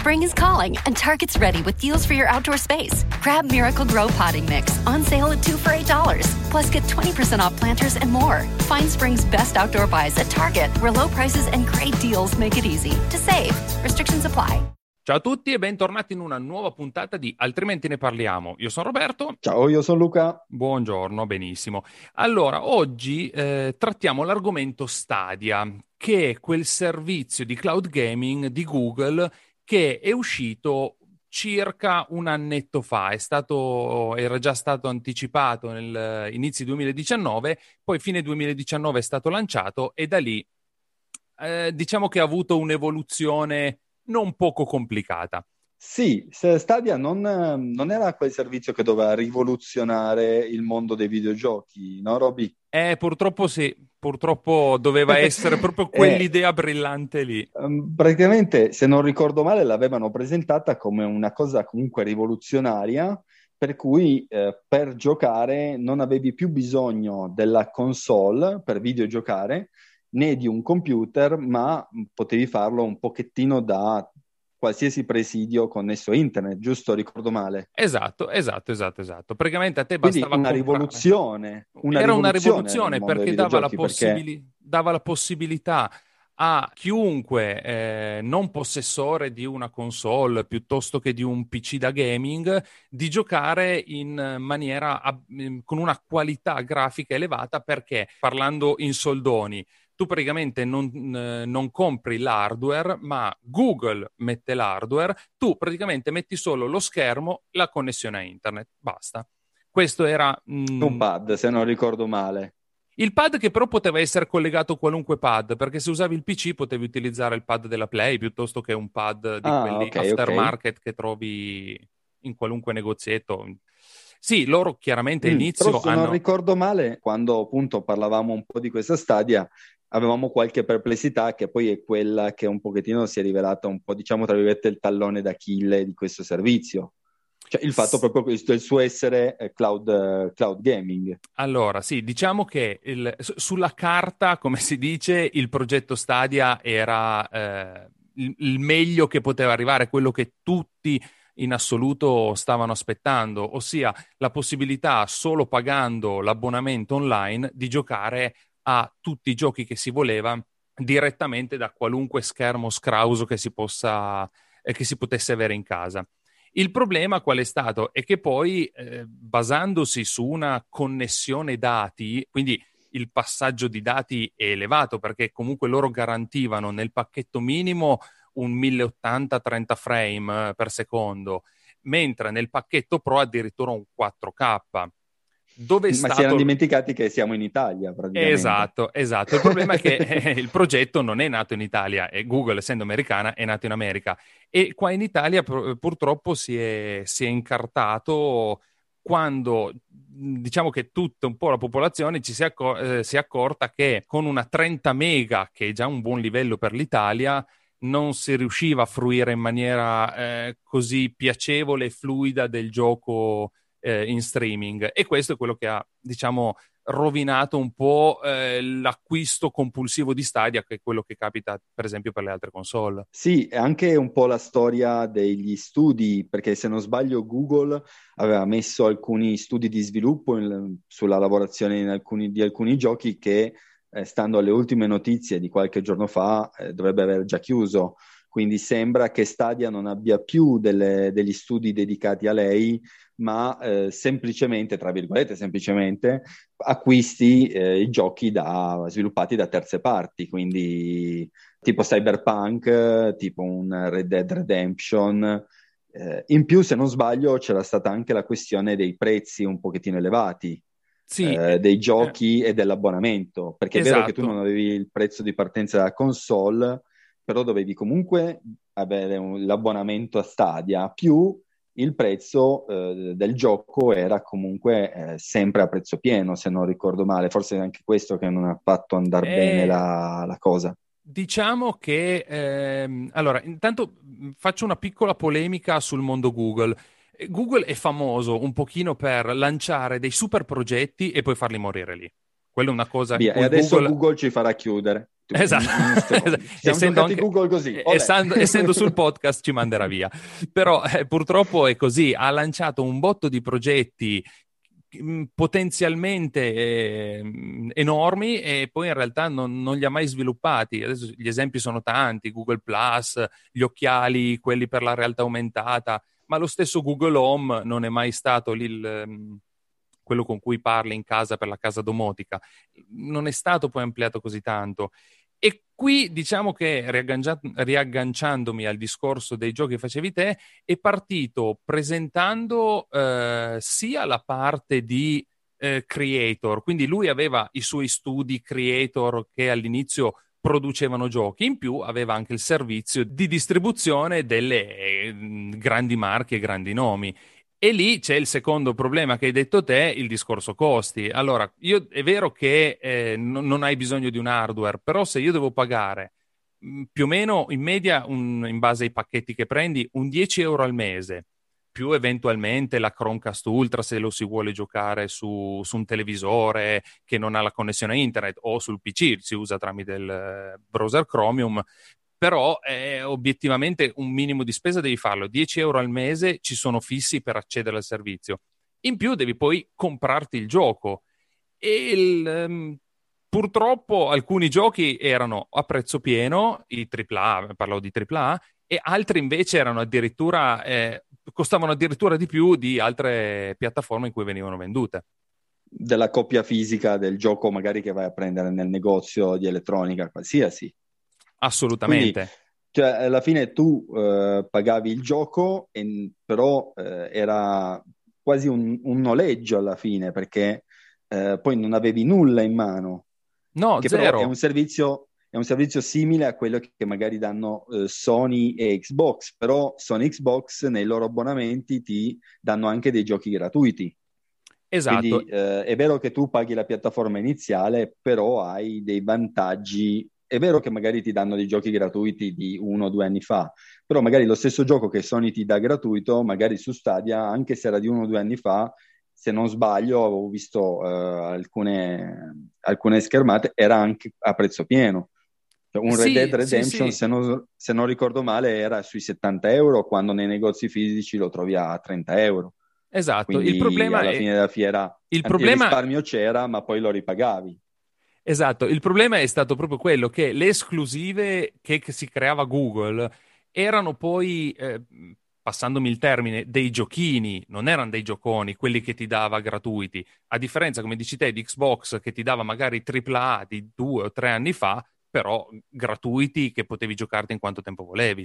Spring is calling, and Target's ready with deals for your outdoor space. Grab Miracle Grow Potting Mix on sale at two for $8. Plus, get 20% off planters and more. Find spring's best outdoor buys at Target, where low prices and great deals make it easy to save. Restrictions apply. Ciao a tutti e bentornati in una nuova puntata di Altrimenti ne parliamo. Io sono Roberto. Ciao, io sono Luca. Buongiorno, benissimo. Allora, oggi eh, trattiamo l'argomento Stadia, che è quel servizio di cloud gaming di Google che è uscito circa un annetto fa, stato, era già stato anticipato nel inizio 2019, poi fine 2019 è stato lanciato e da lì eh, diciamo che ha avuto un'evoluzione non poco complicata. Sì, Stadia non, non, era quel servizio che doveva rivoluzionare il mondo dei videogiochi, no Roby? Eh, purtroppo sì, purtroppo doveva essere proprio quell'idea eh, brillante lì. Um, praticamente, se non ricordo male, l'avevano presentata come una cosa comunque rivoluzionaria, per cui eh, per giocare non avevi più bisogno della console per videogiocare, né di un computer, ma potevi farlo un pochettino da qualsiasi presidio connesso a internet, giusto? Ricordo male. Esatto, esatto, esatto, esatto. Praticamente a te Quindi bastava una comprare. rivoluzione. Una Era una rivoluzione perché dava la, possibili- perché dava la, possibilità a chiunque eh, non possessore di una console piuttosto che di un PC da gaming di giocare in maniera con una qualità grafica elevata perché parlando in soldoni tu praticamente non, eh, non, compri l'hardware, ma Google mette l'hardware, tu praticamente metti solo lo schermo, la connessione a internet, basta. Questo era... Mm, un pad, se non ricordo male. Il pad che però poteva essere collegato a qualunque pad, perché se usavi il PC potevi utilizzare il pad della Play piuttosto che un pad di ah, quelli okay, aftermarket okay. che trovi in qualunque negozietto. Sì, loro chiaramente mm, all'inizio però se hanno... non ricordo male, quando appunto parlavamo un po' di questa stadia, avevamo qualche perplessità che poi è quella che un pochettino si è rivelata un po', diciamo, tra virgolette, il tallone d'Achille di questo servizio. Cioè il fatto proprio questo, il suo essere eh, cloud, uh, cloud, gaming. Allora, sì, diciamo che il, sulla carta, come si dice, il progetto Stadia era eh, il, il, meglio che poteva arrivare, quello che tutti in assoluto stavano aspettando, ossia la possibilità, solo pagando l'abbonamento online, di giocare a tutti i giochi che si voleva direttamente da qualunque schermo scrauso che si, possa, eh, che si potesse avere in casa. Il problema qual è stato? È che poi, eh, basandosi su una connessione dati, quindi il passaggio di dati è elevato perché comunque loro garantivano nel pacchetto minimo un 1080 30 frame eh, per secondo, mentre nel pacchetto Pro addirittura un 4K. Dove Ma stato... si erano dimenticati che siamo in Italia, praticamente. Esatto, esatto. Il problema è che eh, il progetto non è nato in Italia e Google, essendo americana, è nato in America. E qua in Italia pur- purtroppo si è, si è incartato quando diciamo che tutta un po' la popolazione ci si, accor- eh, si, è accorta che con una 30 mega, che è già un buon livello per l'Italia, non si riusciva a fruire in maniera eh, così piacevole e fluida del gioco eh, in streaming e questo è quello che ha, diciamo, rovinato un po' eh, l'acquisto compulsivo di Stadia, che è quello che capita per esempio per le altre console. Sì, è anche un po' la storia degli studi, perché se non sbaglio Google aveva messo alcuni studi di sviluppo in, sulla lavorazione alcuni, di alcuni giochi che, eh, stando alle ultime notizie di qualche giorno fa, eh, dovrebbe aver già chiuso. Quindi sembra che Stadia non abbia più delle, degli studi dedicati a lei, ma eh, semplicemente, tra virgolette, semplicemente acquisti eh, i giochi da, sviluppati da terze parti, quindi tipo Cyberpunk, tipo un Red Dead Redemption. Eh, in più, se non sbaglio, c'era stata anche la questione dei prezzi un pochettino elevati. Sì, eh, dei giochi e dell'abbonamento, perché esatto. è vero che tu esatto. non avevi il prezzo di partenza della console, però dovevi comunque avere un, l'abbonamento a Stadia, più il prezzo eh, del gioco era comunque eh, sempre a prezzo pieno, se non ricordo male. Forse è anche questo che non ha fatto andare Eh, bene la, la cosa. Diciamo che, ehm, allora, intanto mh, faccio una piccola polemica sul mondo Google. Google è famoso un pochino per lanciare dei super progetti e poi farli morire lì. Quella è una cosa Via, e adesso Google... Google... ci farà chiudere. Esatto. Esatto. Essendo anche- Google così. essendo, essendo sul podcast ci manderà via. Però eh, purtroppo è così, ha lanciato un botto di progetti mh, potenzialmente eh, enormi e poi in realtà non, non li ha mai sviluppati. Adesso gli esempi sono tanti, Google Plus, gli occhiali, quelli per la realtà aumentata, ma lo stesso Google Home non è mai stato lì il, mh, quello con cui parli in casa per la casa domotica. Non è stato poi ampliato così tanto. E qui diciamo che riaggancia- riagganciandomi al discorso dei giochi che facevi te, è partito presentando eh, sia la parte di eh, creator, quindi lui aveva i suoi studi creator che all'inizio producevano giochi, in più aveva anche il servizio di distribuzione delle eh, grandi marche e grandi nomi. E lì c'è il secondo problema che hai detto te, il discorso costi. Allora, io, è vero che eh, non, non hai bisogno di un hardware, però se io devo pagare mh, più o meno in media, un- in base ai pacchetti che prendi, un 10 euro al mese, più eventualmente la Chromecast Ultra se lo si vuole giocare su, su un televisore che non ha la connessione internet o sul PC, si usa tramite il eh, browser Chromium, però eh, obiettivamente un minimo di spesa devi farlo, 10 euro al mese ci sono fissi per accedere al servizio. In più devi poi comprarti il gioco e il, ehm, purtroppo alcuni giochi erano a prezzo pieno, i AAA, parlo di AAA, e altri invece erano addirittura, eh, costavano addirittura di più di altre piattaforme in cui venivano vendute. Della copia fisica del gioco magari che vai a prendere nel negozio di elettronica qualsiasi. Assolutamente. Cioè, alla fine tu eh, pagavi il gioco, e- però eh, era quasi un, un noleggio alla fine, perché eh, poi non avevi nulla in mano. No, che zero. è un servizio, è un servizio simile a quello che magari danno eh, Sony e Xbox, però Sony e Xbox nei loro abbonamenti ti danno anche dei giochi gratuiti. Esatto. Quindi eh, è vero che tu paghi la piattaforma iniziale, però hai dei vantaggi. È vero che magari ti danno dei giochi gratuiti di uno o due anni fa, però magari lo stesso gioco che Sony ti dà gratuito, magari su Stadia, anche se era di uno o due anni fa, se non sbaglio, avevo visto eh, alcune, alcune schermate, era anche a prezzo pieno. Cioè, un Red Sì, Dead sì, Redemption, sì. Se, non, se non ricordo male, era sui 70 euro, quando nei negozi fisici lo trovi a 30 euro. Esatto. Quindi il problema alla è... fine della fiera Il problema- risparmio c'era, ma poi lo ripagavi. Esatto, il problema è stato proprio quello che le esclusive che, che si creava Google erano poi, eh, passandomi il termine, dei giochini, non erano dei gioconi, quelli che ti dava gratuiti. A differenza, come dici te, di Xbox che ti dava magari AAA di due o tre anni fa, però gratuiti che potevi giocarti in quanto tempo volevi.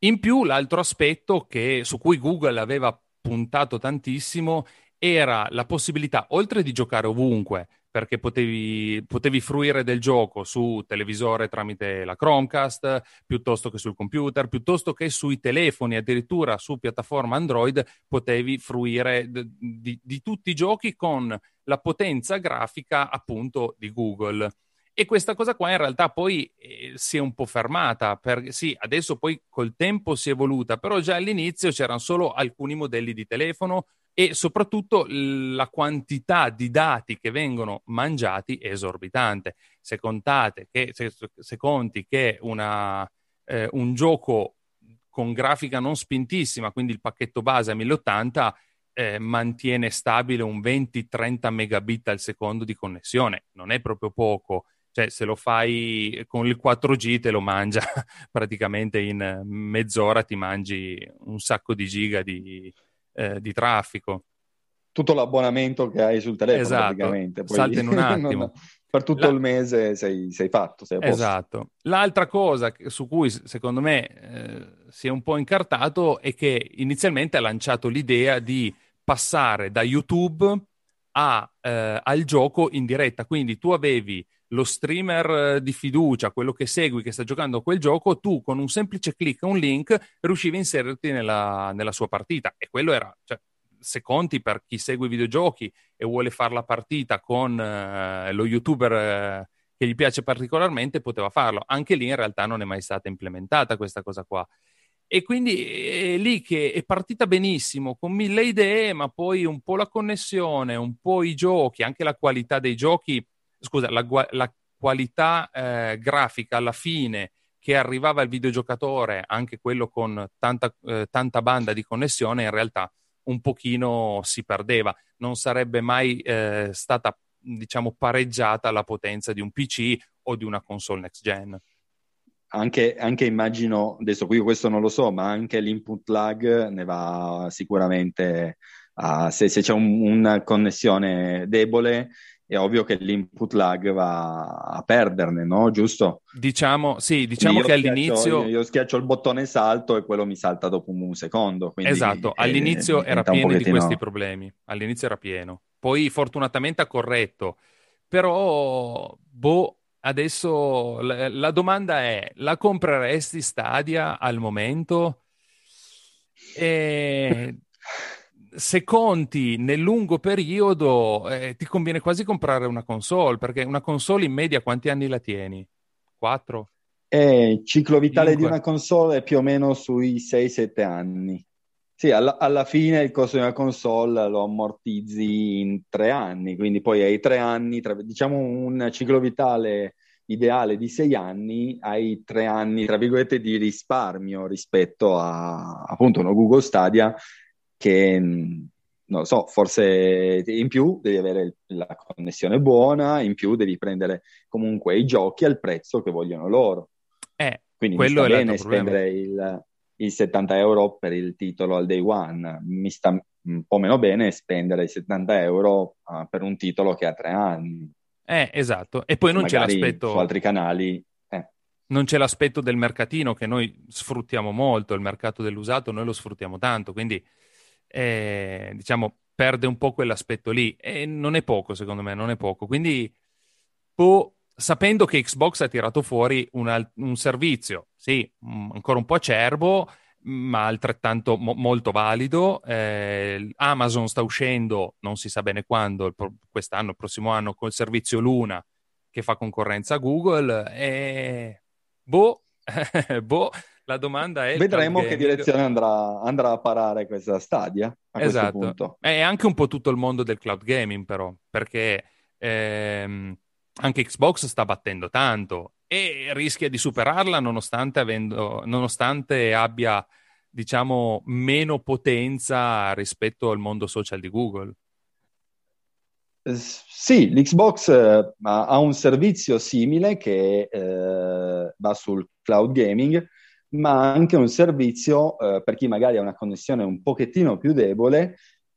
In più, l'altro aspetto che- su cui Google aveva puntato tantissimo era la possibilità, oltre di giocare ovunque, perché potevi, potevi fruire del gioco su televisore tramite la Chromecast, piuttosto che sul computer, piuttosto che sui telefoni, addirittura su piattaforma Android, potevi fruire di, di tutti i giochi con la potenza grafica appunto di Google. E questa cosa qua in realtà poi eh, si è un po' fermata, perché sì, adesso poi col tempo si è evoluta, però già all'inizio c'erano solo alcuni modelli di telefono e soprattutto la quantità di dati che vengono mangiati è esorbitante. Se che, se, se conti che una, eh, un gioco con grafica non spintissima, quindi il pacchetto base a 1080, eh, mantiene stabile un 20-30 megabit al secondo di connessione, non è proprio poco. Cioè, se lo fai con il 4G te lo mangia praticamente in mezz'ora, ti mangi un sacco di giga di, eh, di traffico. Tutto l'abbonamento che hai sul telefono Esatto, praticamente. Poi salta in un attimo. per tutto La- il mese sei, sei fatto, sei. Esatto. L'altra cosa su cui secondo me eh, si è un po' incartato è che inizialmente ha lanciato l'idea di passare da YouTube a, eh, al gioco in diretta. Quindi tu avevi lo streamer di fiducia, quello che segui, che sta giocando a quel gioco, tu con un semplice clic, un link, riuscivi a inserirti nella, nella sua partita. E quello era, cioè, se conti per chi segue i videogiochi e vuole fare la partita con eh, lo youtuber eh, che gli piace particolarmente, poteva farlo. Anche lì in realtà non è mai stata implementata questa cosa qua. E quindi è lì che è partita benissimo, con mille idee, ma poi un po' la connessione, un po' i giochi, anche la qualità dei giochi, scusa, la, la qualità eh, grafica alla fine che arrivava al videogiocatore, anche quello con tanta, eh, tanta banda di connessione, in realtà un pochino si perdeva. Non sarebbe mai eh, stata, diciamo, pareggiata la potenza di un PC o di una console next gen. Anche, anche, immagino, adesso qui questo non lo so, ma anche l'input lag ne va sicuramente a, se, se c'è un, una connessione debole è ovvio che l'input lag va a perderne, no? Giusto? Diciamo, sì, diciamo che schiaccio, all'inizio... Io, io, schiaccio il bottone salto e quello mi salta dopo un secondo. esatto, all'inizio era pieno di questi problemi, all'inizio era pieno. Poi fortunatamente ha corretto, però, boh, adesso la, la domanda è, la compreresti Stadia al momento? E se conti nel lungo periodo, eh, ti conviene quasi comprare una console, perché una console in media quanti anni la tieni? Quattro? Eh, il ciclo vitale Cinque. di una console è più o meno sui 6-7 anni. Sì, alla, alla, fine il costo di una console lo ammortizzi in tre anni, quindi poi hai tre anni, tra, diciamo un ciclo vitale ideale di sei anni, hai tre anni, tra virgolette, di risparmio rispetto a appunto uno Google Stadia che non lo so, forse in più devi avere la connessione buona, in più devi prendere comunque i giochi al prezzo che vogliono loro. Eh, Quindi quello è bene spendere il, il, 70 euro per il titolo al day one, mi sta un po' meno bene spendere i 70 euro uh, per un titolo che ha tre anni. Eh, esatto. E poi non c'è l'aspetto... Su altri canali eh. non c'è l'aspetto del mercatino che noi sfruttiamo molto, il mercato dell'usato noi lo sfruttiamo tanto, quindi eh, diciamo, perde un po' quell'aspetto lì. E non è poco, secondo me, non è poco. Quindi, po- sapendo che Xbox ha tirato fuori un, un servizio, sì, m- ancora un po' acerbo, ma altrettanto mo- molto valido. Eh, Amazon sta uscendo, non si sa bene quando, pro- quest'anno, il prossimo anno, col servizio Luna che fa concorrenza a Google. E boh, boh la domanda è... Vedremo che direzione andrà, andrà, a parare questa Stadia esatto. È anche un po' tutto il mondo del cloud gaming però, perché ehm, anche Xbox sta battendo tanto e rischia di superarla nonostante, avendo, nonostante abbia, diciamo, meno potenza rispetto al mondo social di Google. Sì, l'Xbox eh, ha un servizio simile che eh, va sul cloud gaming, ma anche un servizio eh, per chi magari ha una connessione un pochettino più debole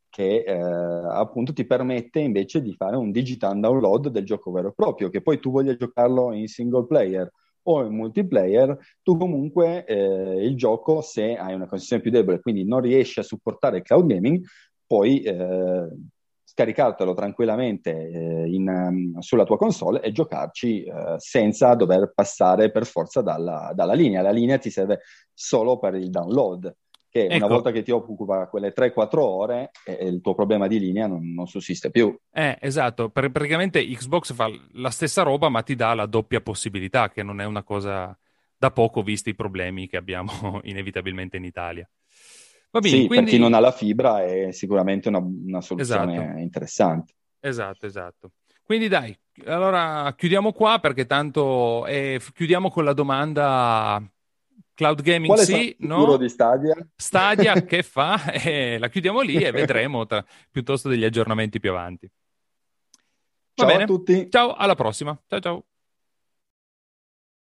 che eh, appunto ti permette invece di fare un digital download del gioco vero e proprio, che poi tu voglia giocarlo in single player o in multiplayer, tu comunque eh, il gioco, se hai una connessione più debole, quindi non riesci a supportare cloud gaming, puoi eh, scaricartelo tranquillamente eh, in, um, sulla tua console e giocarci eh, senza dover passare per forza dalla, dalla, linea. La linea ti serve solo per il download, che ecco. una volta che ti occupa quelle 3-4 ore, eh, il tuo problema di linea non, non sussiste più. Eh, esatto, per, praticamente Xbox fa la stessa roba ma ti dà la doppia possibilità, che non è una cosa da poco visti i problemi che abbiamo inevitabilmente in Italia. Va bene, sì, quindi... per chi non ha la fibra è sicuramente una, una soluzione esatto. interessante. Esatto, esatto. Quindi dai, allora chiudiamo qua perché tanto eh, chiudiamo con la domanda cloud gaming Qual sì, no? di Stadia? Stadia che fa? Eh, la chiudiamo lì e vedremo tra, piuttosto degli aggiornamenti più avanti. Va ciao bene? a tutti. Ciao, alla prossima. Ciao ciao.